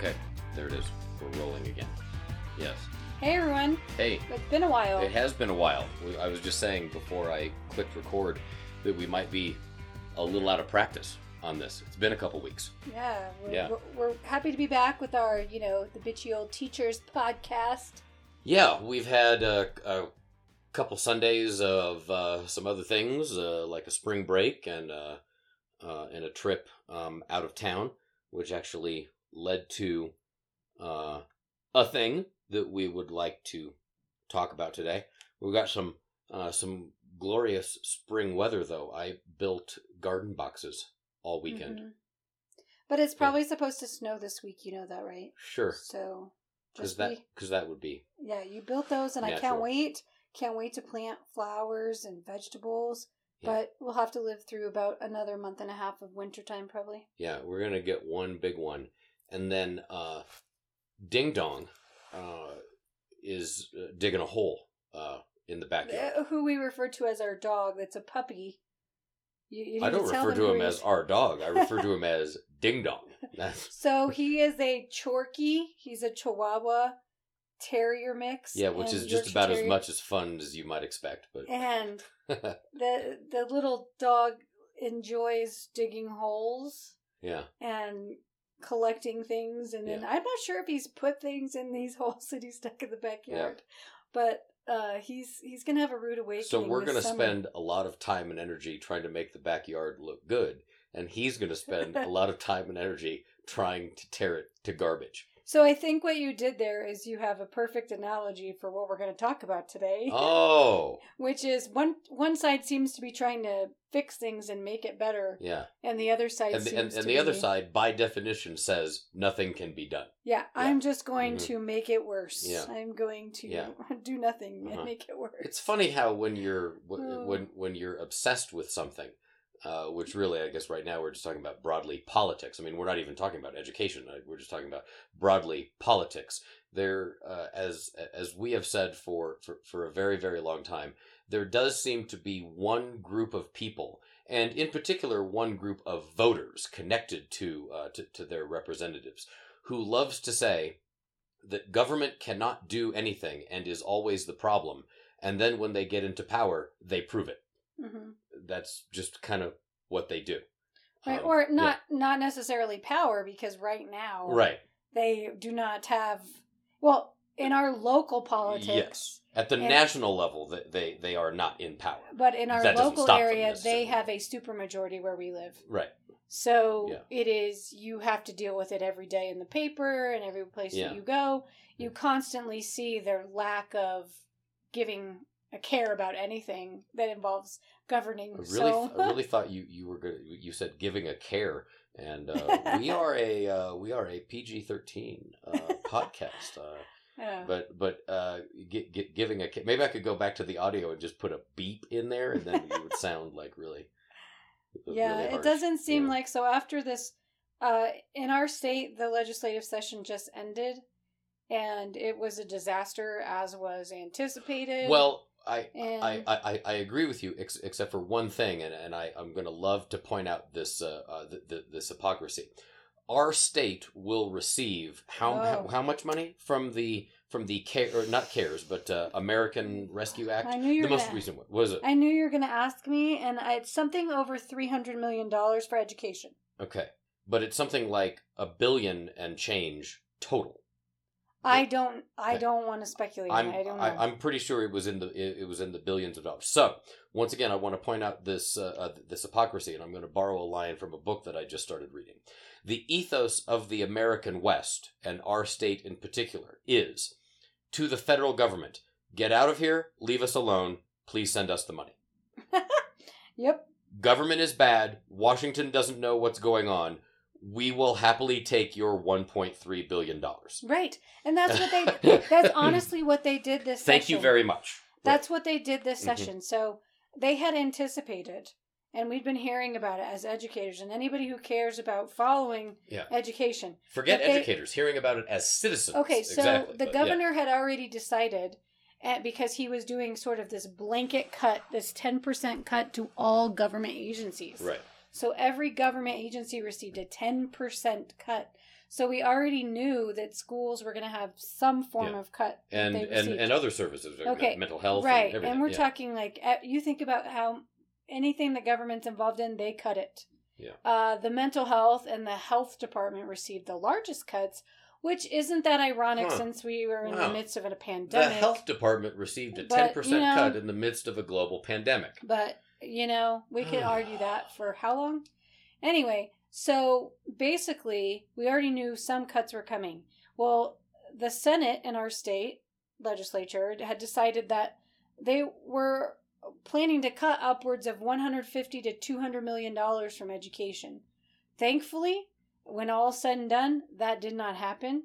Okay, there it is. We're rolling again. Yes. Hey everyone, Hey, it's been a while. it has been a while. I was just saying before I clicked record that we might be a little out of practice on this. It's been a couple weeks. Yeah, we're, Yeah. We're, we're happy to be back with our, you know, the bitchy old teachers podcast. Yeah, we've had a, a couple Sundays of uh, some other things, uh, like a spring break and uh, uh, and a trip um, out of town, which actually led to uh, a thing that we would like to talk about today. We've got some uh, some glorious spring weather, though. I built garden boxes all weekend. Mhm. But it's probably supposed to snow this week. You know that, right? Sure, So because that because that would be yeah, you built those, and I can't wait. Can't wait to plant flowers and vegetables. Yeah. But we'll have to live through about another month and a half of wintertime, probably. Yeah, we're gonna get one big one, and then uh, Ding Dong uh, is uh, digging a hole uh, in the backyard. Uh, Who we refer to as our dog. That's a puppy. You, you I don't refer to him as our dog. I refer to him as Ding Dong. So he is a Chorky. He's a Chihuahua Terrier mix. yeah, which is just Yorkshire about as much as fun as you might expect. But And the the little dog enjoys digging holes yeah, and collecting things, and then Yeah. I'm not sure if he's put things in these holes that he's stuck in the backyard, but uh, he's he's gonna have a rude awakening. so we're gonna summer. spend a lot of time and energy trying to make the backyard look good, and he's gonna spend a lot of time and energy trying to tear it to garbage. So I think what you did there is you have a perfect analogy for what we're going to talk about today. Oh, which is one one side seems to be trying to fix things and make it better, yeah. and the other side and the, and, and the other side, by definition, says nothing can be done. Yeah, I'm just going Mhm. to make it worse. Yeah. I'm going to Yeah. do nothing Uh-huh. and make it worse. It's funny how when you're Oh. when when you're obsessed with something, uh, which really I guess right now we're just talking about broadly politics. I mean, we're not even talking about education. uh, We're just talking about broadly politics. There, uh, as as we have said for, for for a very very long time, there does seem to be one group of people, and in particular one group of voters connected to uh, to, to their representatives, who loves to say that government cannot do anything and is always the problem and then when they get into power they prove it Mhm. that's just kind of what they do Right, Um, or not not necessarily power because right now right they do not have well in our local politics. yes at the national level they, they they are not in power But in our That local area, they have a supermajority where we live. right So Yeah. it is you have to deal with it every day in the paper and every place Yeah. that you go. You constantly see their lack of giving care about anything that involves governing. I really, so I really thought you you were good. You said giving a care, and uh, we are a uh, we are a PG thirteen uh, podcast. Uh, yeah. but but uh, gi- gi- giving a maybe I could go back to the audio and just put a beep in there, and then you would sound like really. yeah, really it doesn't seem like so after this uh in our state the legislative session just ended and it was a disaster as was anticipated. Well, I and I, I, I- agree with you, ex- except for one thing, and, and I, I'm going to love to point out this uh, uh, th- th- this hypocrisy. Our state will receive how, how Oh. how much money from the from the care or not cares, but uh, American Rescue Act, I knew you the most gonna- recent one. was it? I knew you were going to ask me, and I- it's something over three hundred million dollars for education. Okay, but it's something like a billion and change total. I don't. I Okay. don't want to speculate. I'm I don't know. I, I'm pretty sure it was in the it, it was in the billions of dollars. So once again, I want to point out this uh, uh, this hypocrisy, and I'm going to borrow a line from a book that I just started reading. The ethos of the American West and our state in particular is to the federal government: get out of here, leave us alone, please send us the money. yep. Government is bad. Washington doesn't know what's going on. We will happily take your 1.3 billion dollars. Right, and that's what they. that's honestly what they did this. Thank you very much. That's what they did this Mhm. session. So they had anticipated, and we've been hearing about it as educators and anybody who cares about following Yeah. education. Forget they- educators hearing about it as citizens. Okay, so Exactly, the but yeah. governor had already decided, and because he was doing sort of this blanket cut, this ten percent cut to all government agencies. Right. So every government agency received a ten percent cut. So we already knew that schools were going to have some form Yeah. of cut. and and and other services, like Okay, mental health, right and, everything. and we're yeah. talking like you think about how anything the government's involved in they cut it Yeah. uh, the mental health and the health department received the largest cuts which isn't that ironic Huh. since we were in Wow. the midst of a pandemic. The health department received a ten you percent know- cut in the midst of a global pandemic. but you know we could argue that for how long? Anyway so basically we already knew some cuts were coming. Well the senate in our state legislature had decided that they were planning to cut upwards of 150 to 200 million dollars from education. Thankfully when all said and done that did not happen.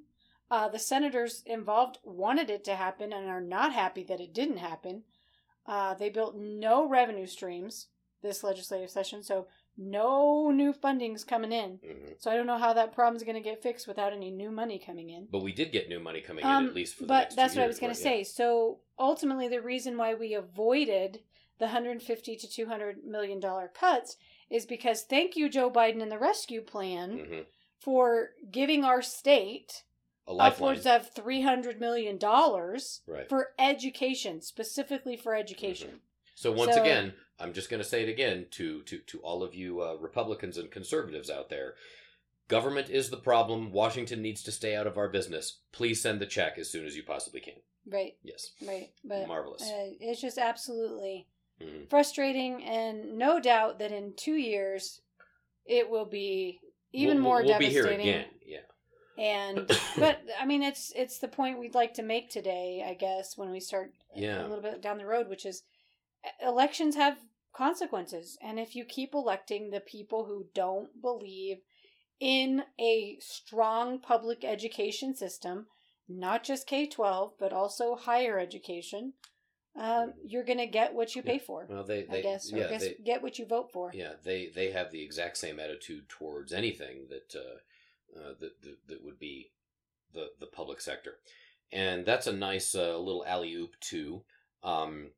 Uh, the senators involved wanted it to happen and are not happy that it didn't happen uh, they built no revenue streams this legislative session, so no new funding's coming in. hmm So I don't know how that problem's going to get fixed without any new money coming in. But we did get new money coming Um, in at least for the but that's what I was going right? to say. So ultimately, the reason why we avoided the 150 to 200 million dollar cuts is because thank you, Joe Biden and the rescue plan Yeah. hmm for giving our state A lifeline, upwards of 300 million dollars right? for education, specifically for education. So once So- again, I'm just going to say it again to to to all of you uh, Republicans and conservatives out there. Government is the problem. Washington needs to stay out of our business. Please send the check as soon as you possibly can. Right, Yes, right. But marvelous. Uh, it's just absolutely Mhm. frustrating, and no doubt that in two years it will be even We'll- more we'll, we'll be here devastating. again. Yeah. And but I mean, it's it's the point we'd like to make today, I guess, when we start Yeah. a little bit down the road, which is elections have consequences, and if you keep electing the people who don't believe in a strong public education system, not just K twelve, but also higher education, um, you're going to get what you pay for. Well, they, they I guess, yeah, guess, they, get what you vote for. yeah, they they have the exact same attitude towards anything that uh, uh, that, that that would be the the public sector, and that's a nice uh, little alley oop to um,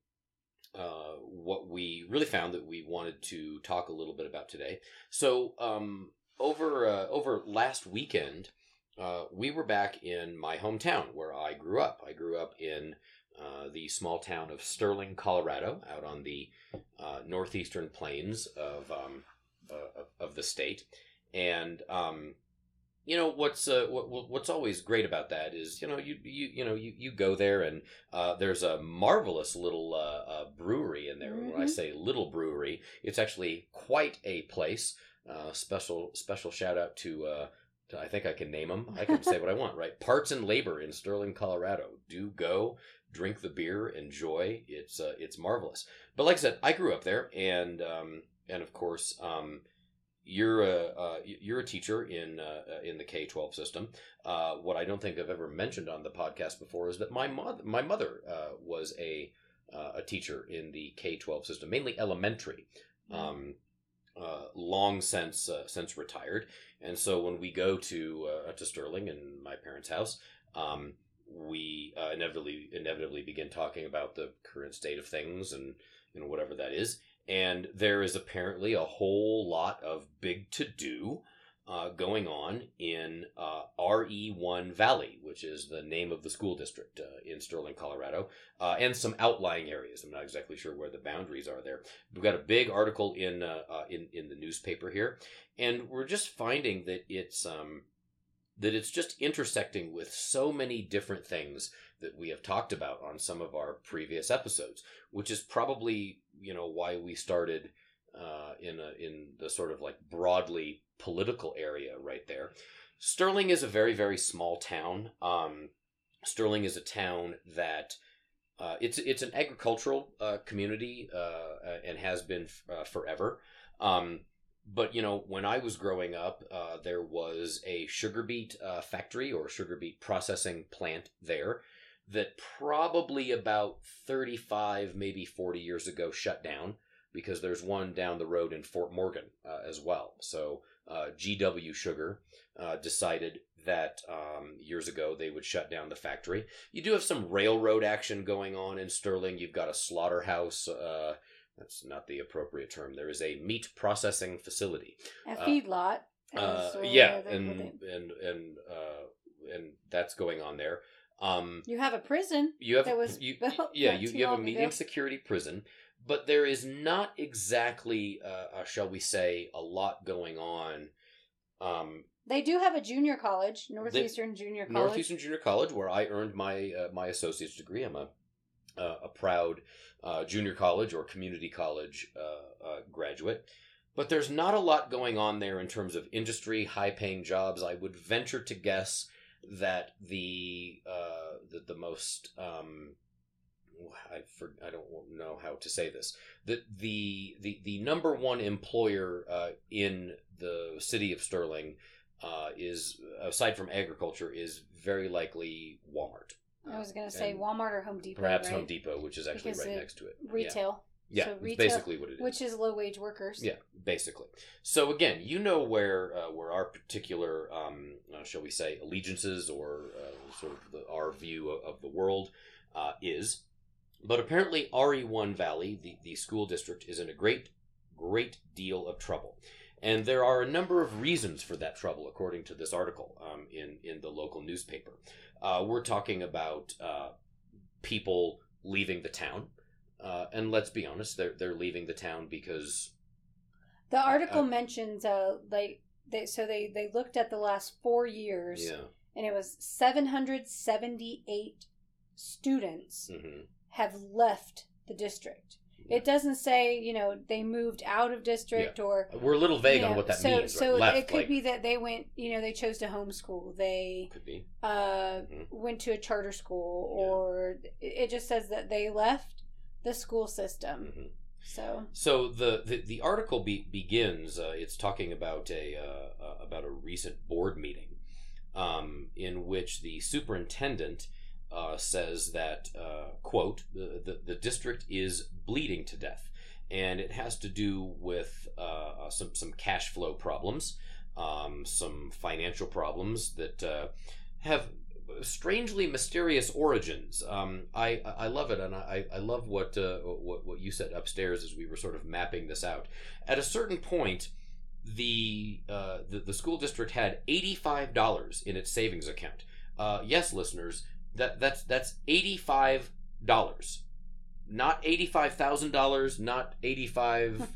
uh, what we really found that we wanted to talk a little bit about today. So um, over uh, over last weekend, uh, we were back in my hometown where I grew up. I grew up in uh, the small town of Sterling, Colorado, out on the uh, northeastern plains of um, uh, of- the state. And um, you know what's uh, what, what- what's always great about that is you know you you you know you, you go there and uh, there's a marvelous little uh, uh, brewery in there. When I Mhm. say little brewery, it's actually quite a place. Uh, special special shout out to. Uh, to- I think I can name them. I can say what I want, right? Parts and Labor in Sterling, Colorado. Do go drink the beer, enjoy. It's uh, it's marvelous. But like I said, I grew up there, and um, and of course, um, you're a uh, you're a teacher in uh, in the K twelve system. Uh, what I don't think I've ever mentioned on the podcast before is that my mother my mother uh, was a uh, a teacher in the K twelve system, mainly elementary. Um, uh, long since uh, since retired, and so when we go to uh, to Sterling and my parents' house, um, we uh, inevitably inevitably begin talking about the current state of things and you know whatever that is. And there is apparently a whole lot of big to do uh, going on in uh, RE1 Valley, which is the name of the school district uh, in Sterling, Colorado, uh, and some outlying areas. I'm not exactly sure where the boundaries are there. We've got a big article in uh, uh, in in the newspaper here, and we're just finding that it's um, that it's just intersecting with so many different things that we have talked about on some of our previous episodes, which is probably you know why we started uh, in a, in the sort of like broadly political area right there. Sterling is a very very small town. Um, Sterling is a town that uh, it's it's an agricultural uh, community uh, and has been uh, forever. Um, but you know, when I was growing up, uh, there was a sugar beet uh, factory or sugar beet processing plant there that probably about 35, maybe 40 years ago shut down because there's one down the road in Fort Morgan uh, as well. So uh, GW Sugar uh, decided that um, years ago they would shut down the factory. You do have some railroad action going on in Sterling. You've got a slaughterhouse. That's not the appropriate term. There is a meat processing facility. A Uh, feedlot. Uh, yeah, and and and uh, and that's going on there. Um, you have a prison. you have that was you, built yeah you, you have a medium ago. security prison, but there is not exactly, uh, uh, shall we say, a lot going on. Um, They do have a junior college, Northeastern Junior College. Northeastern Junior College, where I earned my uh, my associate's degree. I'm a uh, a proud uh, junior college or community college uh, uh, graduate. But there's not a lot going on there in terms of industry, high paying jobs. I would venture to guess that the uh, the, the most um, I for, I don't know how to say this. That the the the number one employer uh, in the city of Sterling is aside from agriculture is very likely Walmart. I was going to say Walmart or Home Depot. Perhaps right? Home Depot, which is actually Because right next to it. Retail. Yeah, So retail, basically what it is. Which is low wage workers. Yeah, basically. So again, you know where uh, where our particular, um, uh, shall we say, allegiances or uh, sort of the, our view of, of the world uh, is. But apparently, RE1 Valley, the, the school district, is in a great, great deal of trouble. And there are a number of reasons for that trouble, according to this article um, in, in the local newspaper. Uh, we're talking about uh, people leaving the town. Uh, and let's be honest, they're, they're leaving the town because The article Uh, mentions uh like they so they they looked at the last 4 years Yeah. and it was 778 students hmm have left the district. It doesn't say, you know, they moved out of district or We're a little vague you on what that so, means. So right? Left, it could like, be that they went, you know, they chose to homeschool. They could be. uh, Mhm. went to a charter school, Yeah. or it just says that they left the school system. Mhm. So So the the, the article be, begins. Uh, it's talking about a uh, uh, about a recent board meeting, um, in which the superintendent uh, says that uh, quote the, the the district is bleeding to death, and it has to do with uh, uh, some some cash flow problems, um, some financial problems that uh, have strangely mysterious origins. Um, I I love it, and I I love what uh, what what you said upstairs as we were sort of mapping this out. At a certain point, the the, the school district had eighty five dollars in its savings account. Yes, listeners, that that's that's eighty five dollars, not eighty five thousand dollars, not eighty five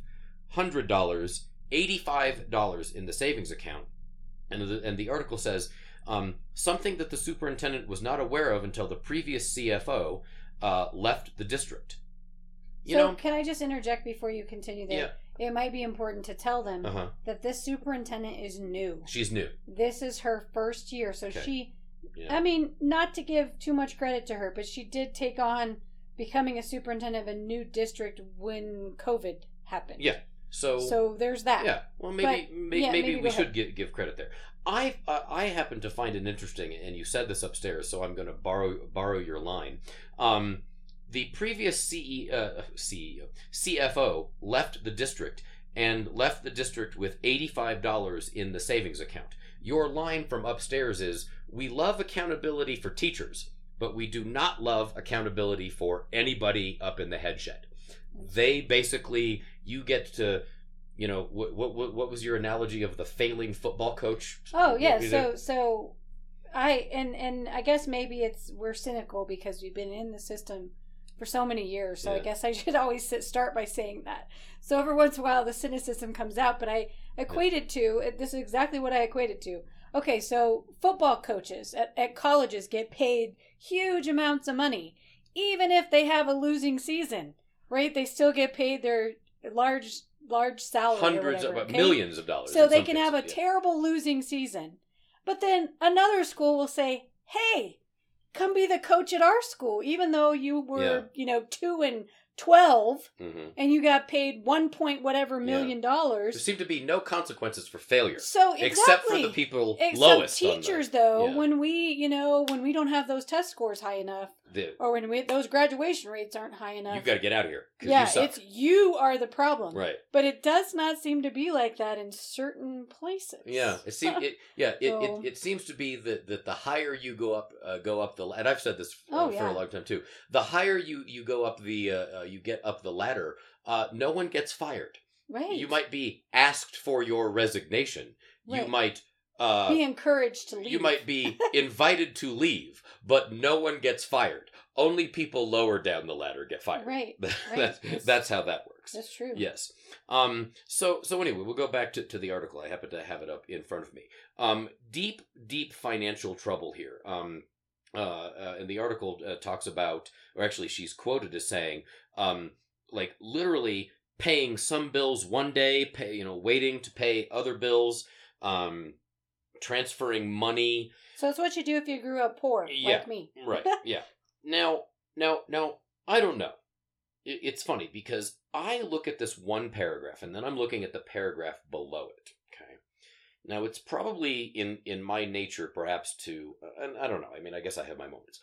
hundred dollars. Eighty five dollars in the savings account, and the, and the article says um, something that the superintendent was not aware of until the previous CFO uh, left the district. You so know, can I just interject before you continue there? It might be important to tell them uh huh. that this superintendent is new. She's new. This is her first year, so Okay. she Yeah. I mean, not to give too much credit to her, but she did take on becoming a superintendent of a new district when COVID happened. Yeah. So, So there's that. yeah. Well, maybe But, may, yeah, maybe, maybe we should give, give credit there. I uh, I happen to find it interesting, and you said this upstairs, so I'm going to borrow borrow your line. Um, the previous CE, uh, CEO CFO left the district and left the district with eighty five dollars in the savings account. Your line from upstairs is: "We love accountability for teachers, but we do not love accountability for anybody up in the head shed." They basically, you get to, you know, what what what was your analogy of the failing football coach? Oh yeah, so so I and and I guess maybe it's we're cynical because we've been in the system for so many years. So I guess I should always start by saying that. So every once in a while the cynicism comes out, but I equate it to this is exactly what I equated to. Okay, so football coaches at, at colleges get paid huge amounts of money, even if they have a losing season, right? They still get paid their large large salary, hundreds whatever, of okay? millions of dollars. So they can have a yeah. terrible losing season. But then another school will say, hey, come be the coach at our school, even though you were, Yeah. you know, two and 12 Mhm. and you got paid one point whatever Yeah. dollars There dollars. seem to be no consequences for failure, So exactly. except for the people Except lowest. on teachers, though, Yeah. when we, you know, when we don't have those test scores high enough, the- or when we, those graduation rates aren't high enough, you've got to get out of here. yeah, you it's you are the problem. right. But it does not seem to be like that in certain places. Yeah, it seems. It, yeah, it, So- it, it seems to be that, that the higher you go up, uh, go up the, and I've said this uh, Oh, for a long time too. The higher you you go up the, uh, uh, you get up the ladder. Uh, no one gets fired. right. You might be asked for your resignation. you might uh, Be encouraged to leave. you might be invited to leave, but no one gets fired. Only people lower down the ladder get fired. Right. that's, that's how that works. That's true. Yes. Um. So so anyway, we'll go back to, to the article. I happen to have it up in front of me. Um. Deep deep financial trouble here. Um. Uh. uh and the article uh, talks about, or actually, she's quoted as saying, um, like literally paying some bills one day, pay you know, waiting to pay other bills. Um. Transferring money So it's what you do if you grew up poor, Yeah. like me. Right. yeah. Now, now, now, I don't know. It's funny because I look at this one paragraph and then I'm looking at the paragraph below it. Okay. Now it's probably in in my nature, perhaps to, and I don't know. I mean, I guess I have my moments.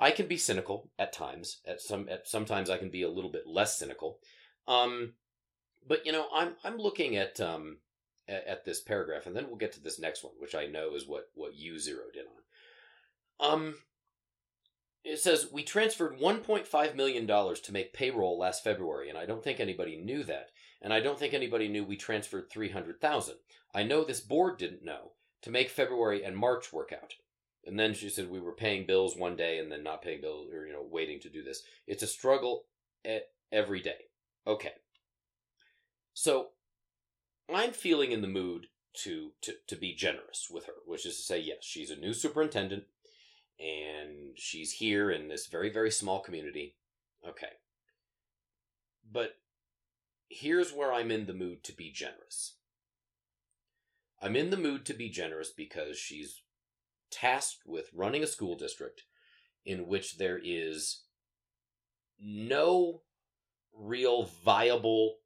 I can be cynical at times. At some, at sometimes I can be a little bit less cynical. Um, but you know, I'm I'm looking at um at, at this paragraph, and then we'll get to this next one, which I know is what what you zeroed in on. Um, it says we transferred 1.5 million dollars to make payroll last February, and I don't think anybody knew that, and I don't think anybody knew we transferred 300,000. I know this board didn't know to make February and March work out. And then she said we were paying bills one day and then not paying bills, or you know, waiting to do this. It's a struggle every day. Okay. So I'm feeling in the mood to, to to be generous with her, which is to say, yes, she's a new superintendent and she's here in this very very small community. Okay. But here's where I'm in the mood to be generous. I'm in the mood to be generous because she's tasked with running a school district in which there is no real viable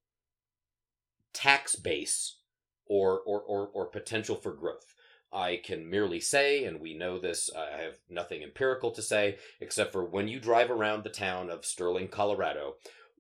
tax base or, or, or, or potential for growth. I can merely say, and we know this, I have nothing empirical to say, except for when you drive around the town of Sterling, Colorado,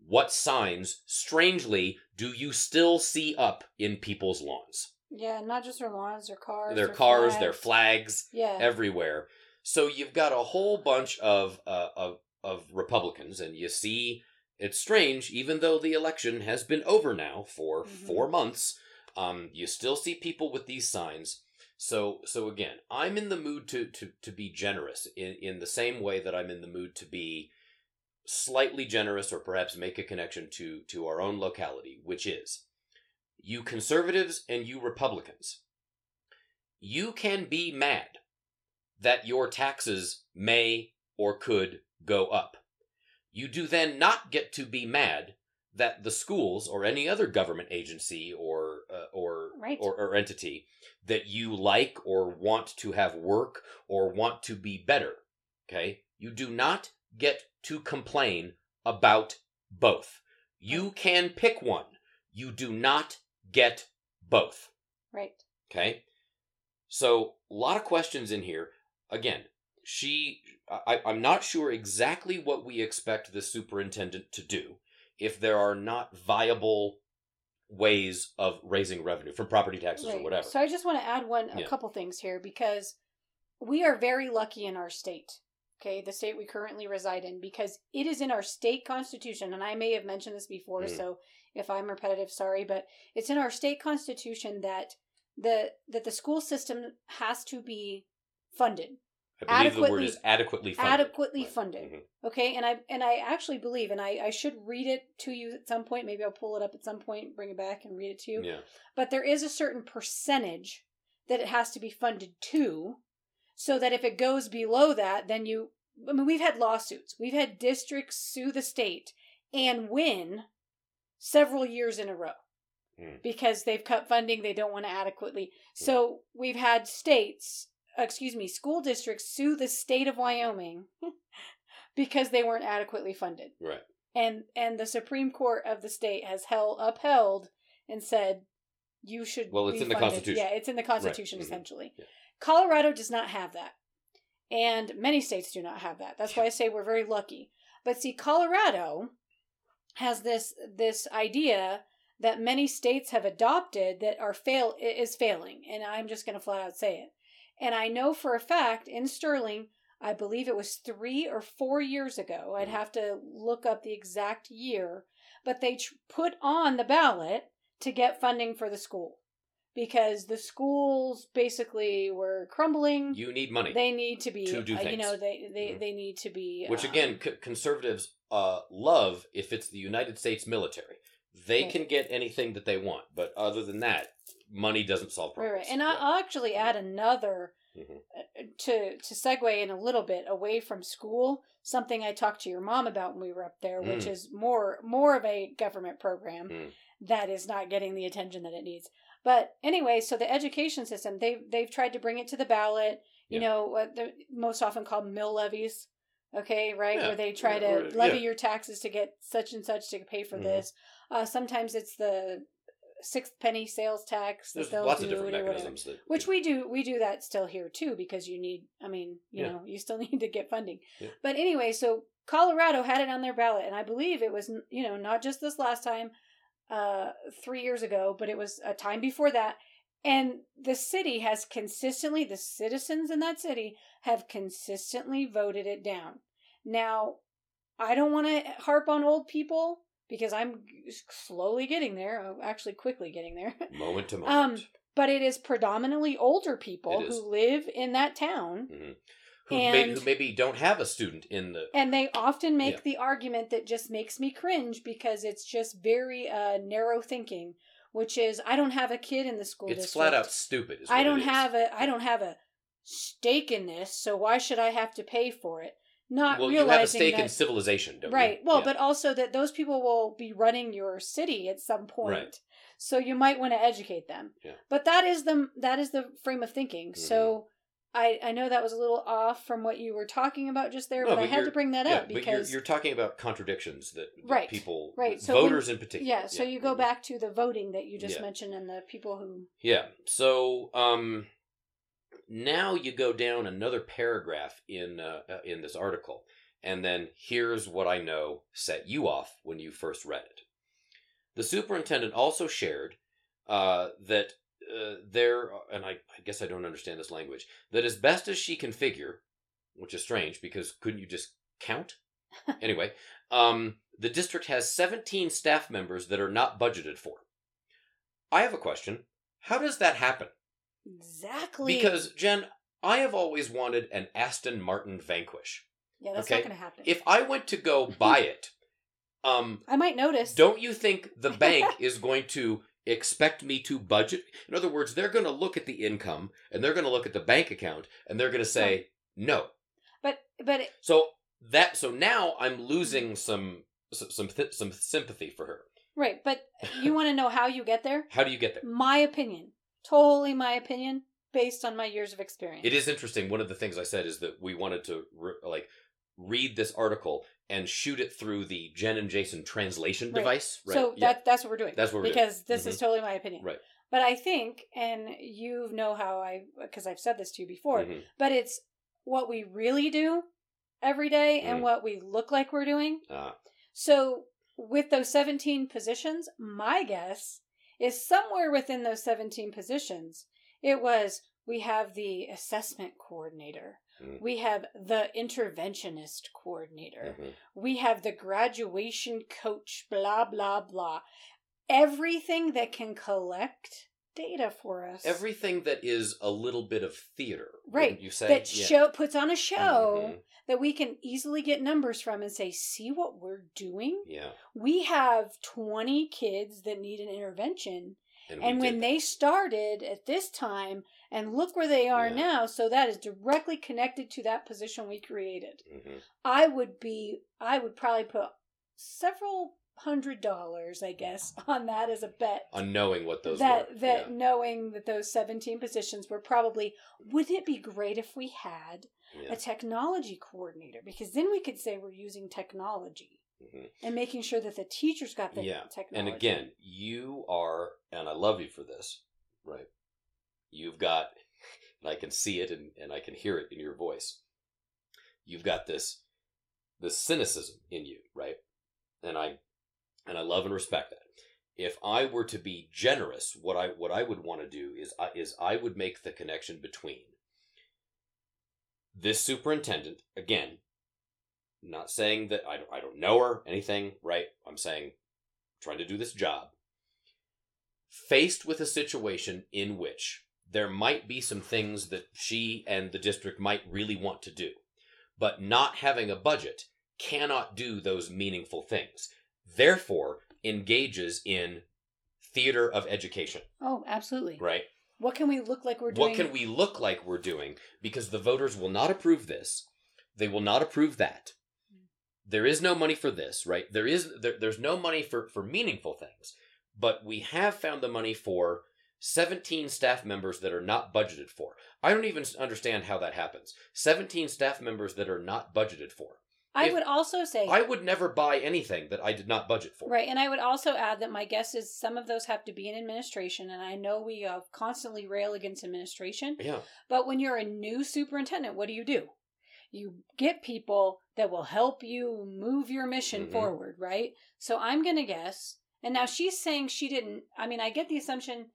what signs, strangely, do you still see up in people's lawns? Yeah, not just their lawns, their cars. Their cars, their flags. flags, Yeah. everywhere. So you've got a whole bunch of uh, of of Republicans, and you see it's strange. Even though the election has been over now for Mhm. four months, um, you still see people with these signs. So so again, I'm in the mood to to to be generous in in the same way that I'm in the mood to be slightly generous or perhaps make a connection to to our own locality, which is you conservatives and you Republicans. You can be mad that your taxes may or could go up. You do then not get to be mad that the schools or any other government agency or uh, or, Right. or or entity that you like or want to have work or want to be better, okay? You do not get to complain about both. You can pick one. You do not get both. Right. Okay. So a lot of questions in here. Again, she I, I'm not sure exactly what we expect the superintendent to do if there are not viable ways of raising revenue from property taxes or whatever. So I just want to add one a Yeah. couple things here because we are very lucky in our state. Okay, the state we currently reside in because it is in our state constitution and I may have mentioned this before Mhm. so if I'm repetitive sorry but it's in our state constitution that the that the school system has to be funded I believe the word adequately- is adequately funded. adequately Right. funded. Mhm. Okay, and I and I actually believe, and I, I should read it to you at some point. Maybe I'll pull it up at some point, bring it back, and read it to you. Yeah. But there is a certain percentage that it has to be funded to, so that if it goes below that, then you. I mean, we've had lawsuits. We've had districts sue the state and win several years in a row Mm. because they've cut funding. They don't want to adequately. So we've had states, excuse me, school districts sue the state of Wyoming because they weren't adequately funded Right. and and the Supreme Court of the state has held upheld and said you should. Well, it's in the. Constitution. Yeah, it's in the Constitution Mhm. essentially. Yeah. Colorado does not have that, and many states do not have that. That's why I say we're very lucky. But see, Colorado has this this idea that many states have adopted that are fail is failing, and I'm just going to flat out say it. And I know for a fact in Sterling, I believe it was three or four years ago. I'd have to look up the exact year, but they tr- put on the ballot to get funding for the school because the schools basically were crumbling. You need money. they need to be, to do uh, you know, they they, Mhm. they need to be. Which um, again, c- conservatives uh, love if it's the United States military. They Right. can get anything that they want, but other than that, money doesn't solve problems. right. And I, Yeah. I'll actually add another Mhm. uh, to to segue in a little bit away from school. Something I talked to your mom about when we were up there, which Mm. is more more of a government program Mm. that is not getting the attention that it needs. But anyway, so the education system they they've tried to bring it to the ballot. You Yeah. know what they're most often called mill levies. Okay, right, Yeah. where they try to or- levy your taxes to get such and such to pay for Mhm. this. Uh, sometimes it's the sixth penny sales tax There's lots of different whatever. mechanisms that Which we do we do that still here too because you need I mean, you Yeah. know, you still need to get funding. Yeah. But anyway, so Colorado had it on their ballot and I believe it was you know, not just this last time uh 3 years ago, but it was a time before that. And the city has consistently the citizens in that city have consistently voted it down. Now, I don't want to harp on old people because I'm slowly getting there, uh, actually quickly getting there. moment to Um, moment. but it is predominantly older people who live in that town Mhm. Who, maybe, and- who maybe don't have a student in the. and they often make Yeah. the argument that just makes me cringe because it's just very uh, narrow thinking which is i don't have a kid in the school It's district flat out stupid. I don't have a i don't have a stake in this so why should i have to pay for it not Well, you have a stake that in civilization, don't right you? well Yeah. but also that those people will be running your city at some point Right. so you might want to educate them Yeah. but that is the that is the frame of thinking Mm-hmm. so i i know that was a little off from what you were talking about just there No, but i had to bring that yeah, up but you're, because you're talking about contradictions that, that Right, people, right. So voters in particular. yeah so you go Mhm. back to the voting that you just mentioned and the people who Yeah. So um, now you go down another paragraph in uh, uh, in this article, and then here's what I know set you off when you first read it. The superintendent also shared uh, that uh, there, and I, I guess I don't understand this language, that as best as she can figure, which is strange because couldn't you just count? anyway, um, the district has 17 staff members that are not budgeted for. I have a question. How does that happen? Exactly Because, Jen, I have always wanted an Aston Martin Vanquish. yeah that's okay, not gonna happen If I went to go buy it, um, i might notice don't you think the bank is going to expect me to budget? In other words, they're going to look at the income and they're going to look at the bank account and they're going to say no. but but it- So that so now I'm losing some some some sympathy for her. right but you want to know how you get there How do you get there? my opinion totally my opinion based on my years of experience It is interesting. One of the things I said is that we wanted to re- like read this article and shoot it through the Jen and Jason translation Right. device. Right. So yeah. that that's what we're doing. That's what we're doing. because this is totally my opinion. Right. But I think, and you know how I, because I've said this to you before, Mhm. but it's what we really do every day and Mm. what we look like we're doing. Ah, So with those 17 positions, my guess is somewhere within those 17 positions, it was we have the assessment coordinator. Mm. We have the interventionist coordinator mhm. we have the graduation coach, blah, blah, blah. Everything that can collect data for us. everything that is a little bit of theater. Right. You say that Yeah. show puts on a show Mhm. that we can easily get numbers from and say, see what we're doing? Yeah. We have 20 kids that need an intervention. And, And when they started at this time, and look where they are Yeah. now, so that is directly connected to that position we created. Mhm. I would be I would probably put several hundred dollars, I guess, on that as a bet. on knowing what those that were. that yeah. knowing that those 17 positions were probably wouldn't it be great if we had Yeah. a technology coordinator because then we could say we're using technology Mhm. and making sure that the teachers got the yeah. technology. And again, you are, and I love you for this, right? You've got, and I can see it and, and I can hear it in your voice. You've got this, this cynicism in you, right? And I, and I love and respect that. If I were to be generous, what I what I would want to do is I is I would make the connection between this superintendent again. Not saying that I don't, I don't know her anything, right? I'm saying trying to do this job. faced with a situation in which there might be some things that she and the district might really want to do, but not having a budget cannot do those meaningful things. Therefore, engages in theater of education, Oh, absolutely. right? What can we look like we're doing? What can we look like we're doing? Because the voters will not approve this. They will not approve that. There is no money for this, right? There is there, there's no money for for meaningful things. But we have found the money for 17 staff members that are not budgeted for. I don't even understand how that happens. 17 staff members that are not budgeted for. I if- would also say I would never buy anything that I did not budget for. Right, and I would also add that my guess is some of those have to be in administration, and I know we uh, constantly rail against administration, Yeah. but when you're a new superintendent, what do you do? You get people that will help you move your mission Mhm. forward, right? So I'm going to guess, and now she's saying she didn't, I mean, I get the assumption,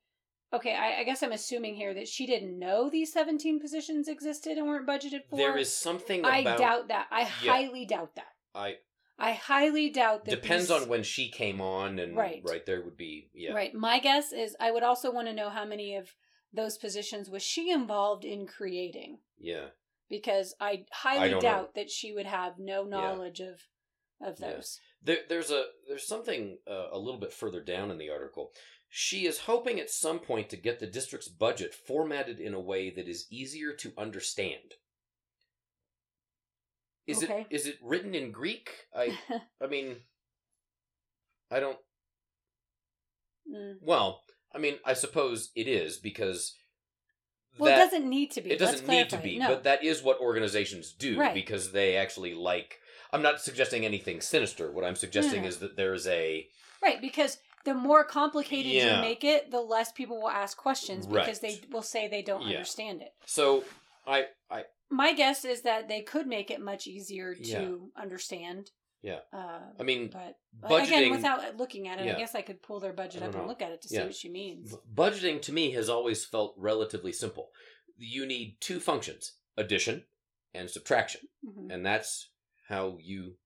okay, I, I guess I'm assuming here that she didn't know these 17 positions existed and weren't budgeted for. There is something About, I doubt that. I Yeah. highly doubt that. I I highly doubt that. depends these- on when she came on and Right. right there would be yeah. Right. My guess is I would also want to know how many of those positions was she involved in creating Yeah. because I I highly don't doubt that she would have no Yeah. knowledge of of Yeah. those. There, there's a there's something uh, a little bit further down in the article. She is hoping at some point to get the district's budget formatted in a way that is easier to understand. Is Okay. it is it written in Greek? I I mean I don't Mm. well, I mean I suppose it is because Well, that- it doesn't need to be. It doesn't need to be, No. but that is what organizations do Right. because they actually like. I'm not suggesting anything sinister. What I'm suggesting No. is that there's a right because the more complicated Yeah. you make it, the less people will ask questions because they will say they don't Yeah. understand it. so I I My guess is that they could make it much easier to Yeah. understand. Yeah. Uh, I mean but budgeting again, without looking at it, Yeah. I guess I could pull their budget up don't and look at it to see what she means. b- budgeting to me has always felt relatively simple. You need two functions: addition and subtraction, Mhm. and that's how you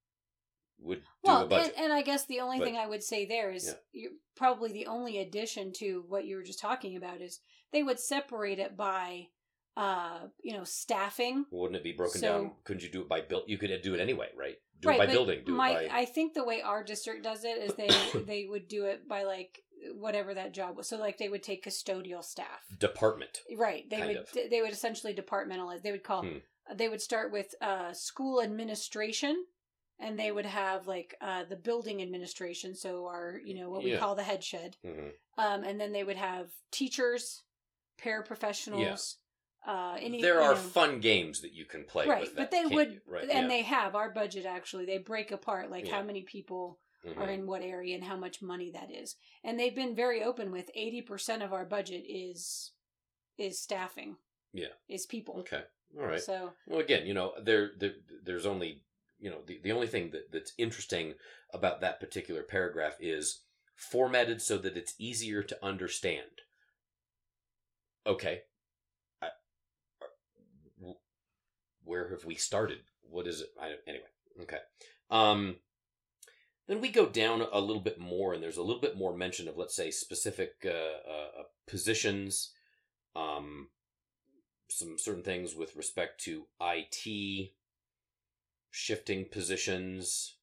would do Well, a and, budget. and I guess the only But- thing I would say there is Yeah. you're, probably the only addition to what you were just talking about is they would separate it by, uh, you know, staffing. Wouldn't it be broken so- down? Couldn't you do it by build? You could do it anyway, right? Do right, it by building. Do my, it by I think the way our district does it is they they would do it by like whatever that job was. So like they would take custodial staff. department. Right. They would of. they would essentially departmentalize. They would call Hmm. they would start with uh, school administration and they would have like uh, the building administration so our you know what we Yeah. call the head shed hmm um, and then they would have teachers paraprofessionals uh, any, there you are know- fun games that you can play right with. but they would right, and yeah. they have our budget actually they break apart like how many people Mhm. are in what area and how much money that is and they've been very open with 80% of our budget is is staffing Yeah. is people Okay. All right. so Well, again, you know, there, there there's only, you know, the, the only thing that, that's interesting about that particular paragraph is formatted so that it's easier to understand. Okay. I, w- where have we started? What is it? I, anyway. Okay. Um, then we go down a little bit more, and there's a little bit more mention of, let's say, specific uh, uh, uh, positions. Um, some certain things with respect to IT, shifting positions.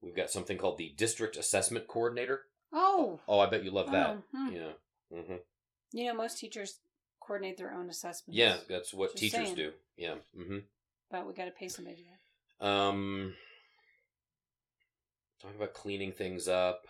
We've got something called the District Assessment Coordinator. oh Oh, I bet you love that. Oh, hmm. Yeah. hmm You know, most teachers coordinate their own assessments. Yeah, that's what Just teachers saying. do. Yeah. hmm But we got to pay somebody to do. Um, talking about cleaning things up.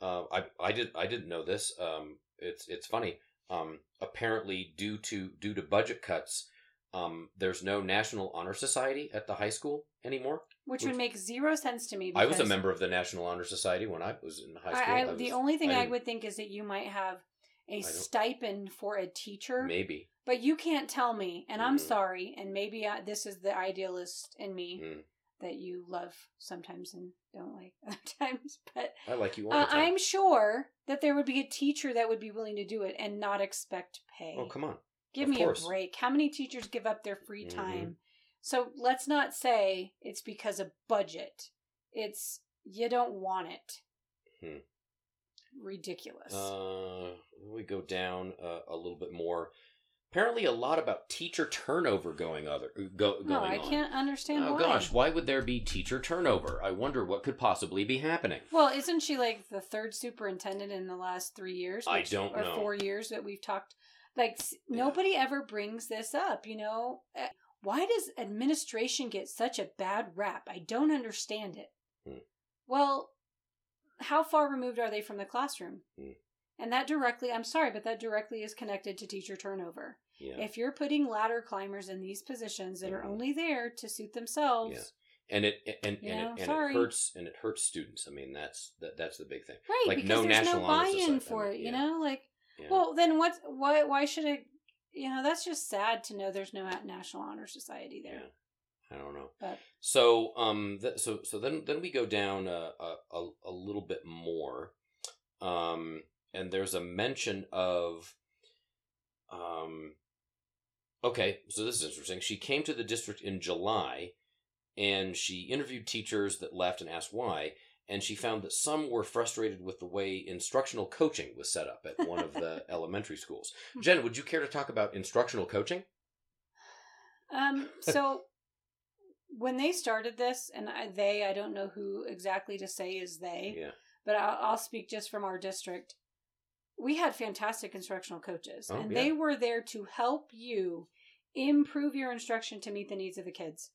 Uh, I I did I didn't know this. Um, it's it's funny. Um, apparently due to due to budget cuts, um, there's no National Honor Society at the high school anymore. Which, would make zero sense to me. I was a member of the National Honor Society when I was in high school. I, I, I the only thing I I, would think is that you might have a stipend for a teacher, maybe. but you can't tell me. And I'm Mhm. sorry, and maybe this is the idealist in me Mm. that you love sometimes and don't like other times. But I like you all uh, the time. I'm sure that there would be a teacher that would be willing to do it and not expect pay. Oh come on. Give Of me course. a break. How many teachers give up their free Mhm. time? So let's not say it's because of budget. It's you don't want it. Hmm. ridiculous. Uh, we go down uh, a little bit more. Apparently, a lot about teacher turnover going other go, going no, I on. can't understand Oh why. gosh, why would there be teacher turnover? I wonder what could possibly be happening. Well, isn't she like the third superintendent in the last three years? I don't or know. four years that we've talked. Like Yeah. nobody ever brings this up. You know, Eh, why does administration get such a bad rap? I don't understand it. Hmm. Well, how far removed are they from the classroom? Hmm. And that directly, I'm sorry, but that directly is connected to teacher turnover. Yeah. If you're putting ladder climbers in these positions that are Mhm. only there to suit themselves, Yeah. and it and, and, know, it, and it hurts and it hurts students. I mean, that's that, that's the big thing. right? Like, because no there's National no buy-in for it. You yeah. know, like Yeah. well, then what? Why? Why should it? You know, that's just sad to know there's no National Honor Society there. Yeah. I don't know. But So um, th- so so then then we go down a a, a, a little bit more, um, and there's a mention of, um, okay, so this is interesting. She came to the district in July, and she interviewed teachers that left and asked why. And she found that some were frustrated with the way instructional coaching was set up at one of the elementary schools. Jen, would you care to talk about instructional coaching? um, so when they started this, and I, they, I don't know who exactly to say is they, Yeah. but I'll, I'll speak just from our district. We had fantastic instructional coaches, Oh, and yeah. they were there to help you improve your instruction to meet the needs of the kids.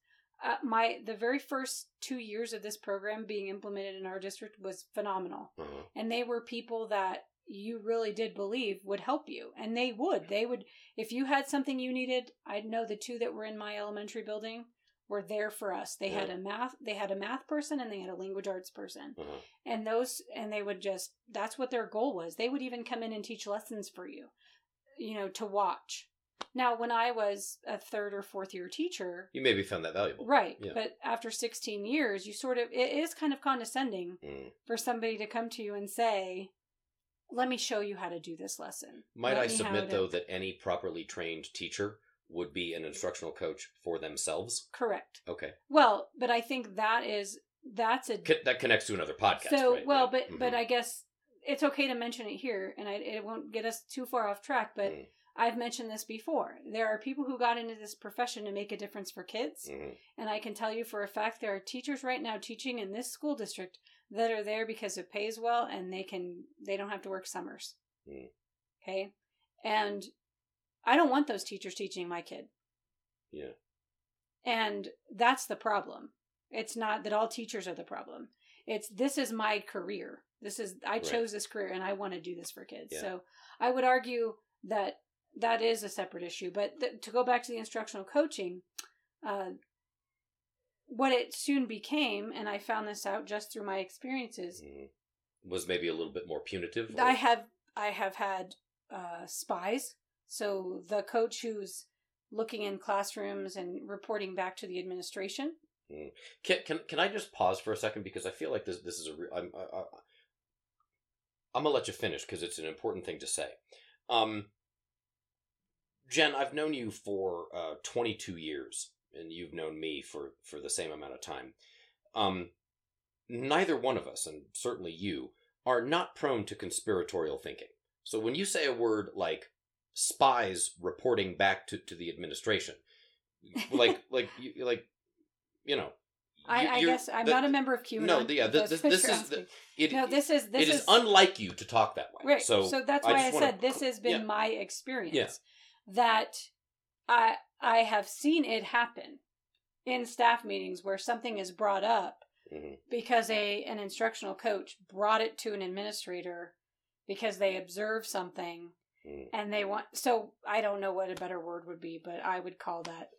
Uh, my the very first two years of this program being implemented in our district was phenomenal, Uh-huh. and they were people that you really did believe would help you, and they would. They would if you had something you needed. I know the two that were in my elementary building were there for us. They had a math they had a math person and they had a language arts person Uh-huh. and those and they would just that's what their goal was they would even come in and teach lessons for you you know to watch now when i was a third or fourth year teacher You maybe found that valuable. right Yeah. but after 16 years you sort of it is kind of condescending Mm. for somebody to come to you and say let me show you how to do this lesson Might Let I submit, to-" though, that any properly trained teacher would be an instructional coach for themselves? correct Okay. well but i think that is that's a that connects to another podcast. so right? well Yeah. but but Mhm. i guess it's okay to mention it here and I, it won't get us too far off track but Mm. I've mentioned this before there are people who got into this profession to make a difference for kids Mhm. and i can tell you for a fact there are teachers right now teaching in this school district that are there because it pays well and they can they don't have to work summers Mm. okay and i don't want those teachers teaching my kid Yeah. and that's the problem it's not that all teachers are the problem it's this is my career this is i Right. chose this career and i want to do this for kids Yeah. so i would argue that that is a separate issue but th- to go back to the instructional coaching uh, what it soon became and i found this out just through my experiences Mhm. Was maybe a little bit more punitive. or- I have I have had uh, spies. So the coach who's looking in classrooms and reporting back to the administration. Can, can can I just pause for a second because I feel like this this is a re- I'm I, I, I'm gonna let you finish because it's an important thing to say. Um, Jen, I've known you for uh, 22 years, and you've known me for for the same amount of time. Um, neither one of us, and certainly you, are not prone to conspiratorial thinking. So when you say a word like spies reporting back to, to the administration, like like you like you know. I, you- I guess I'm that- not a member of QAnon. No, yeah, if this, this, what this you're is the, it, no. This is this it is, is unlike you to talk that way. right. So, So, that's I why I, wanna- said this has been yeah. my experience. Yeah. That I I have seen it happen in staff meetings where something is brought up Mhm. because a an instructional coach brought it to an administrator because they observed something Mm. and they want so i don't know what a better word would be but i would call that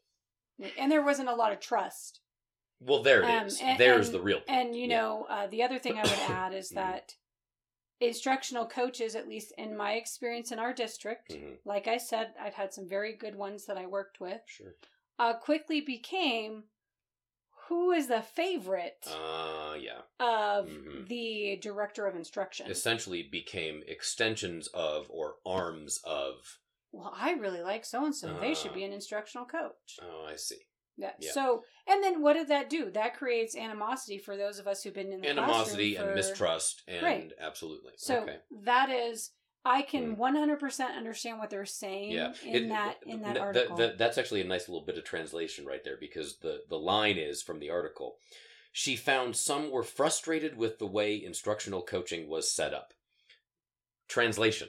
and there wasn't a lot of trust well, there it Um, is. and- There's and- the real. and you Yeah. know uh, the other thing i would add is Mhm. that instructional coaches at least in my experience in our district Mhm. like i said i've had some very good ones that i worked with Sure. uh, quickly became who is the favorite Uh, yeah. of Mhm. the director of instruction Essentially became extensions of or arms of. well i really like so and so they should Uh. be an instructional coach Oh, I see. Yeah. Yeah. So, and then what did that do? That creates animosity for those of us who've been in the Animosity classroom and mistrust, and Right. absolutely. So okay. that is, I can Mm. one hundred percent understand what they're saying Yeah, in It- that in that th- article. th- that's actually a nice little bit of translation right there because the the line is from the article. She found some were frustrated with the way instructional coaching was set up. Translation: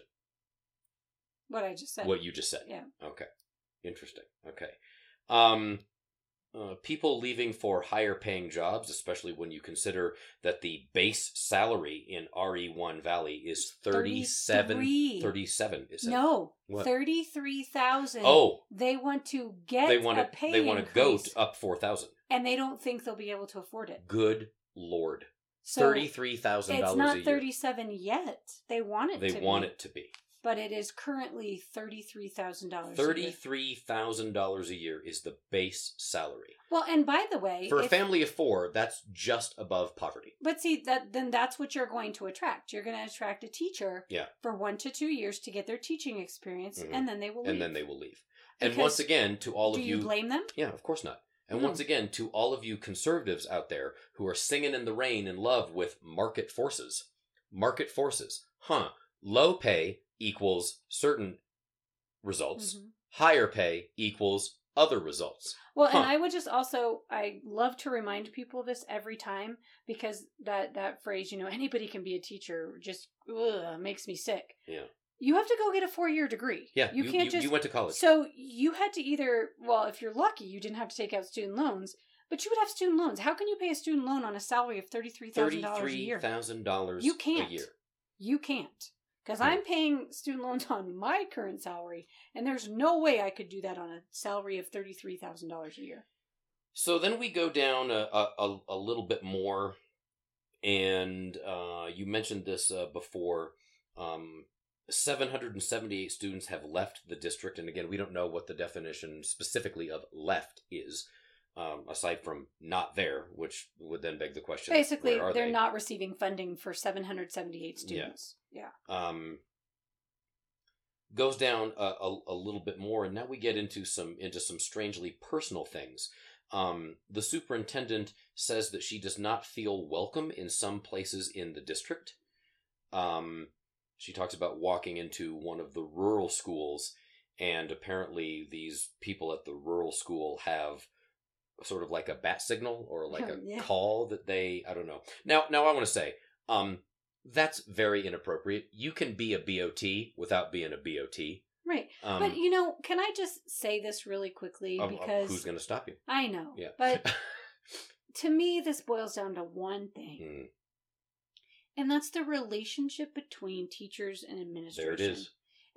what I just said. What you just said. Yeah. Okay. Interesting. Okay. Um, uh, people leaving for higher paying jobs, especially when you consider that the base salary in RE1 Valley is 37, 33. 37 is it? No, thirty three thousand. Oh, they want to get they want a to pay they want to go to up 4,000. and they don't think they'll be able to afford it. Good lord. So $33,000 it's not thirty seven yet. They want it. They to want be, it to be. But it is currently thirty three thousand dollars. $33,000 a year is the base salary. Well, and by the way, For a if- family of 4, that's just above poverty. But see that then that's what you're going to attract. You're going to attract a teacher Yeah. for one to two years to get their teaching experience, Mhm. and then they will. leave. And then they will leave. And once again, to all of you you blame them? Yeah, of course not. And once again, to all of you conservatives out there who are singing in the rain in love with market forces. Market forces. Huh. Low pay equals certain results. Mhm. Higher pay equals other results. Well, Huh. and I would just also I love to remind people this every time because that that phrase, you know, anybody can be a teacher, just ugh, makes me sick. Yeah. You have to go get a four year degree. Yeah, you, you, can't you, just. you went to college. so you had to either, well, if you're lucky, you didn't have to take out student loans, but you would have student loans. How can you pay a student loan on a salary of thirty three thousand dollars a year? $33,000 You can't. a year. You can't. Because. I'm paying student loans on my current salary, and there's no way I could do that on a salary of $33,000 a year. So then we go down a, a, a, little bit more, and uh, you mentioned this uh, before. Um, 778 students have left the district, and again, we don't know what the definition specifically of left is, um, aside from not there, which would then beg the question: Basically, they're they? not receiving funding for 778 students. Yeah. Um, goes down a, a, a little bit more, and now we get into some into some strangely personal things. Um, the superintendent says that she does not feel welcome in some places in the district. Um, she talks about walking into one of the rural schools, and apparently these people at the rural school have sort of like a bat signal or like a Yeah. call that they I don't know. Now now I want to say um that's very inappropriate. You can be a BOT without being a BOT. Right. Um, but, you know, can I just say this really quickly? of because who's going to stop you? I know. Yeah. But to me, this boils down to one thing, Mm, and that's the relationship between teachers and administration. there it is.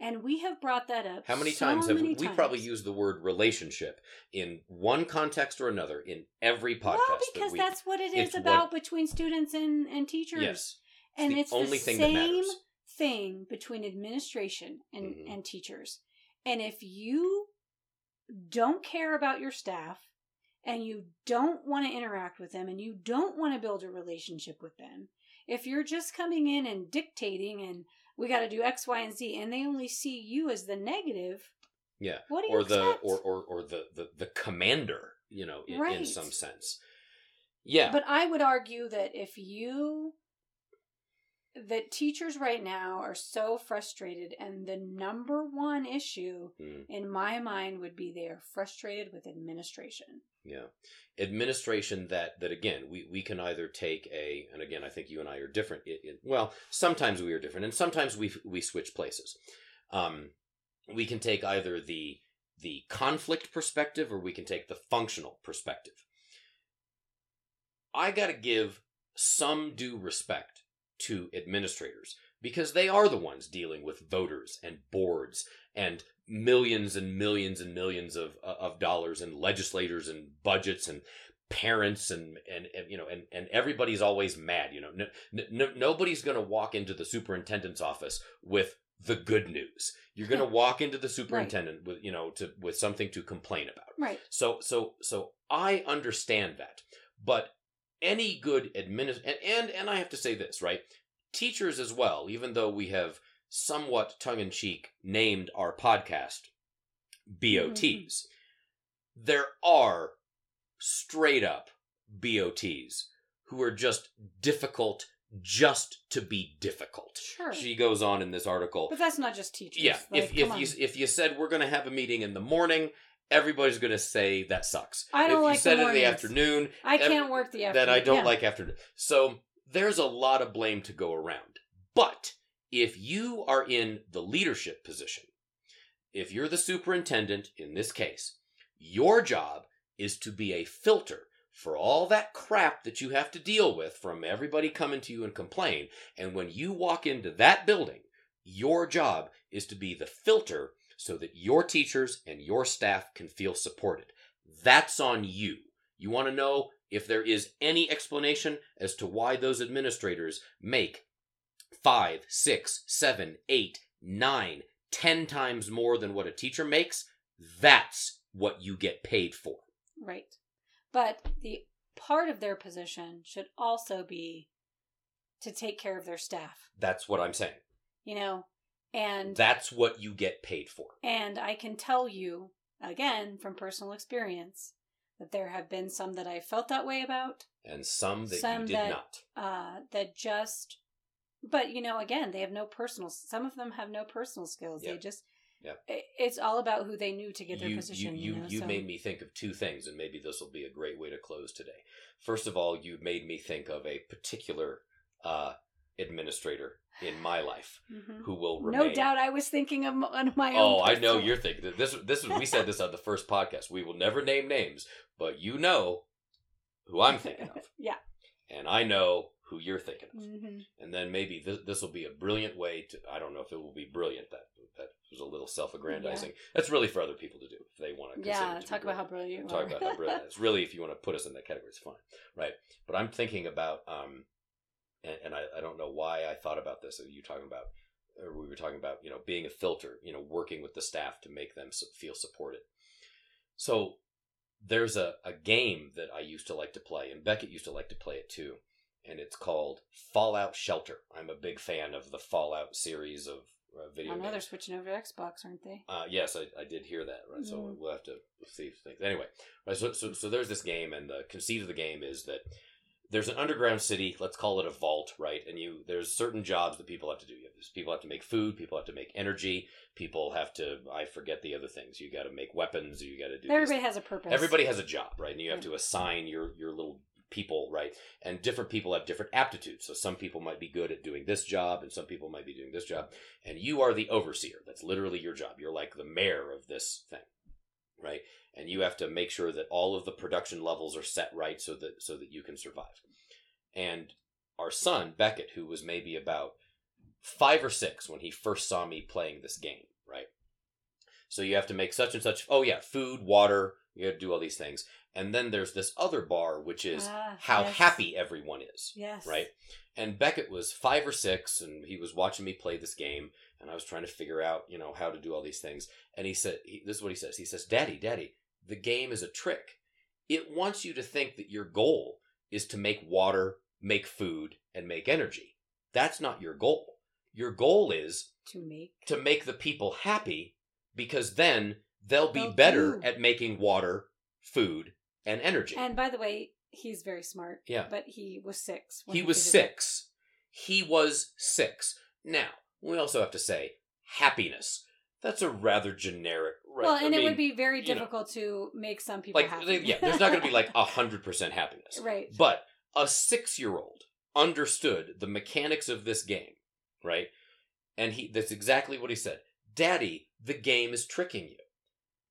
And we have brought that up. How many so times have many we, we probably used the word relationship in one context or another in every podcast? Well, that because we, that's what it's is what- about between students and, and teachers. yes, and the it's only the thing same thing between administration and, Mhm. and teachers. And if you don't care about your staff and you don't want to interact with them and you don't want to build a relationship with them, if you're just coming in and dictating and we got to do X, Y, and Z, and they only see you as the negative, Yeah, what do you or the expect? or, or or the the the commander, you know, in, in some sense. Yeah, But I would argue that if you that teachers right now are so frustrated and the number one issue Mm. in my mind would be they are frustrated with administration. Yeah. Administration that that again we we can either take a and again I think you and I are different. It, it, well, sometimes we are different and sometimes we we switch places. Um we can take either the the conflict perspective or we can take the functional perspective. I got to give some due respect to administrators because they are the ones dealing with voters and boards and millions and millions and millions of uh, of dollars and legislators and budgets and parents and and, and you know and and everybody's always mad you know. No, no, nobody's going to walk into the superintendent's office with the good news. You're going to walk into the superintendent with you know to with something to complain about. Right. so so so I understand that, but any good administ and, and and I have to say this right, teachers as well. Even though we have somewhat tongue in cheek named our podcast BOTs, mm-hmm. there are straight up BOTs who are just difficult just to be difficult. Sure. She goes on in this article. But that's not just teachers. Yeah, Like, if if you if you said we're going to have a meeting in the morning, everybody's going to say that sucks. I don't if you like the said it in the afternoon, I ev- can't work the afternoon. that I don't Yeah. like afternoon. So there's a lot of blame to go around. But if you are in the leadership position, if you're the superintendent in this case, your job is to be a filter for all that crap that you have to deal with from everybody coming to you and complain. And when you walk into that building, your job is to be the filter so that your teachers and your staff can feel supported. That's on you. You want to know if there is any explanation as to why those administrators make five, six, seven, eight, nine, ten times more than what a teacher makes? That's what you get paid for. Right. But the part of their position should also be to take care of their staff, That's what I'm saying. you know? And That's what you get paid for. and I can tell you again from personal experience that there have been some that I felt that way about, And some that Some you did that- not. uh that just but you know again, they have no personal some of them have no personal skills. They just Yep. it's all about who they knew to get their you, position, you, you, know. you so. made me think of two things, and maybe this will be a great way to close today. First of all, you made me think of a particular uh, administrator in my life Mhm. who will remain. No doubt I was thinking of of my own Oh, I know you're thinking this. This we said this on the first podcast. We will never name names, but you know who I'm thinking of, yeah. and I know who you're thinking of. hmm And then maybe this this will be a brilliant way to. I don't know if it will be brilliant. That that was a little self-aggrandizing. That's really for other people to do if they want to. Yeah, talk about how brilliant you talk about how brilliant. It's really if you want to put us in that category, it's fine, right? But I'm thinking about, um, and, and I, I don't know why I thought about this. You talking about, or we were talking about, you know, being a filter, you know, working with the staff to make them feel supported. So there's a, a game that I used to like to play, and Beckett used to like to play it too, and it's called Fallout Shelter. I'm a big fan of the Fallout series of uh, video I know they're switching over to Xbox, aren't they? Uh, yes, I, I did hear that. Right, so Mhm. we'll have to see things. Anyway, right, so, so so there's this game, and the conceit of the game is that there's an underground city. Let's call it a vault, right? And you there's certain jobs that people have to do. You have, people have to make food. People have to make energy. People have to. I forget the other things. You got to make weapons. You got to do. these Everybody has a purpose. everybody has a job right and you have to assign your your little people right and different people have different aptitudes so some people might be good at doing this job and some people might be doing this job and you are the overseer that's literally your job you're like the mayor of this thing right and you have to make sure that all of the production levels are set right so that so that you can survive and our son beckett who was maybe about five or six when he first saw me playing this game right so you have to make such and such oh yeah food water you have to do all these things and then there's this other bar which is Ah, how yes. happy everyone is Yes. right? And Beckett was five or six, and he was watching me play this game, and I was trying to figure out, you know, how to do all these things. And he said, he, "This is what he says." He says, "Daddy, Daddy, the game is a trick. It wants you to think that your goal is to make water, make food, and make energy. That's not your goal. Your goal is To make. to make the people happy, because then they'll be They'll better do. at making water, food, and energy." And by the way, he's very smart. Yeah. But he was six. when He was six. He was six. Now, we also have to say happiness. That's a rather generic. Right? Well, and I it would be very you know, difficult to make some people like happy. they- yeah. There's not going to be like a hundred percent happiness, right. but a six-year-old understood the mechanics of this game, right? And he that's exactly what he said. Daddy, the game is tricking you.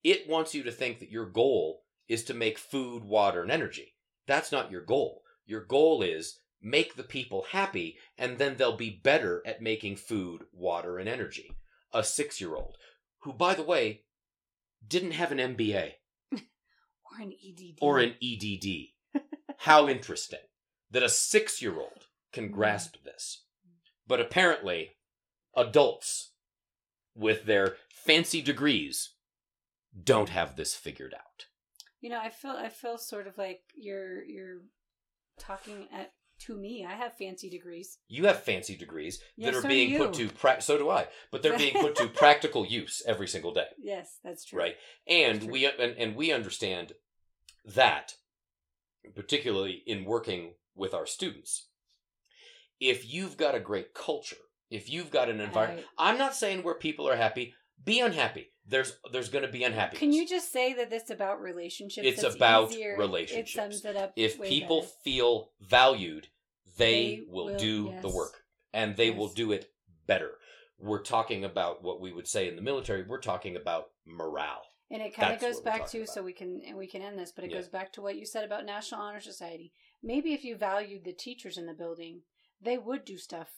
It wants you to think that your goal is to make food, water, and energy. That's not your goal. Your goal is make the people happy, and then they'll be better at making food, water, and energy. A six year old, who, by the way, didn't have an MBA Or an EDD. or an EDD. How interesting that a six year old can Mm. grasp this. But apparently, adults with their fancy degrees don't have this figured out. You know, I feel I feel sort of like you're you're talking at to me. I have fancy degrees. You have fancy degrees that are so being put to pra- so do I, but they're being put to practical use every single day, Yes, that's true. right? And True. we and, and we understand that particularly in working with our students. If you've got a great culture, if you've got an environment. I'm not saying where people are happy. Be unhappy. There's there's going to be unhappy. Can you just say that it's about relationships? It's That's about easier. relationships. It sums it up. if people better. feel valued, they, They will, will- do the work and they will do it better. We're talking about what we would say in the military. We're talking about morale. and it kind of goes back to about. so we can and we can end this, but it Yeah. goes back to what you said about National Honor Society. Maybe if you valued the teachers in the building, they would do stuff,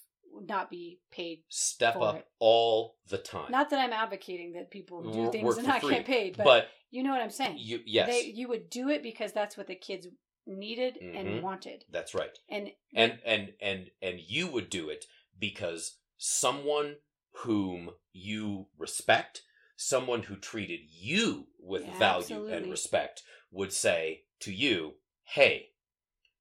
not be paid. Step up it. all the time. Not that I'm advocating that people do things and not free. get paid, but, but you know what I'm saying. you yes, They, you would do it because that's what the kids needed Mhm. and wanted, that's right. and and and and and you would do it because someone whom you respect someone who treated you with Yeah, value and respect would say to you hey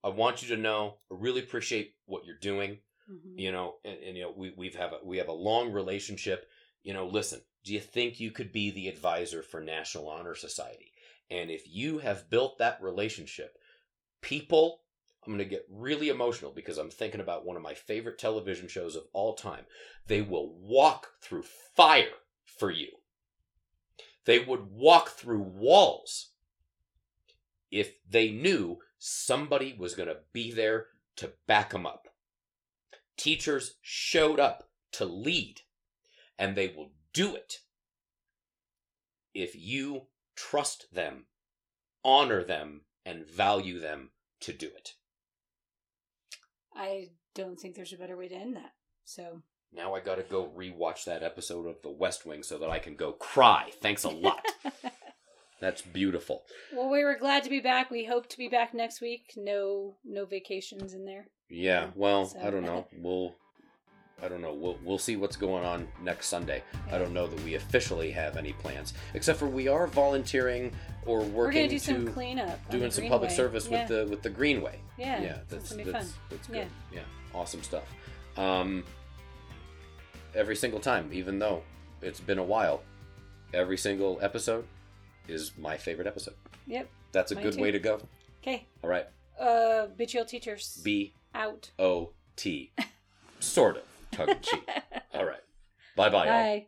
i want you to know i really appreciate what you're doing Mhm. you know and, and you know we, we've have a, we have a long relationship. You know listen do you think you could be the advisor for national honor society? And if you have built that relationship people i'm going to get really emotional because i'm thinking about one of my favorite television shows of all time. They will walk through fire for you. They would walk through walls if they knew somebody was going to be there to back them up teachers showed up to lead and they will do it if you trust them honor them and value them to do it I don't think there's a better way to end that. So now i gotta go rewatch that episode of the west wing so that i can go cry thanks a lot that's beautiful well, we were glad to be back. We hope to be back next week. No, no vacations in there. Yeah well So- i don't know we'll i don't know we'll, we'll see what's going on next sunday i don't know that we officially have any plans except for we are volunteering or working We're gonna do to some cleanup. doing some public service yeah. with the with the greenway yeah, yeah that's be that's, fun. that's good Yeah. yeah. awesome stuff um every single time even though it's been a while every single episode is my favorite episode Yep. that's a Mine good too. way to go Okay. all right Uh, bitch, teachers b out. o t sort of tongue in cheek all right bye bye y'all Bye.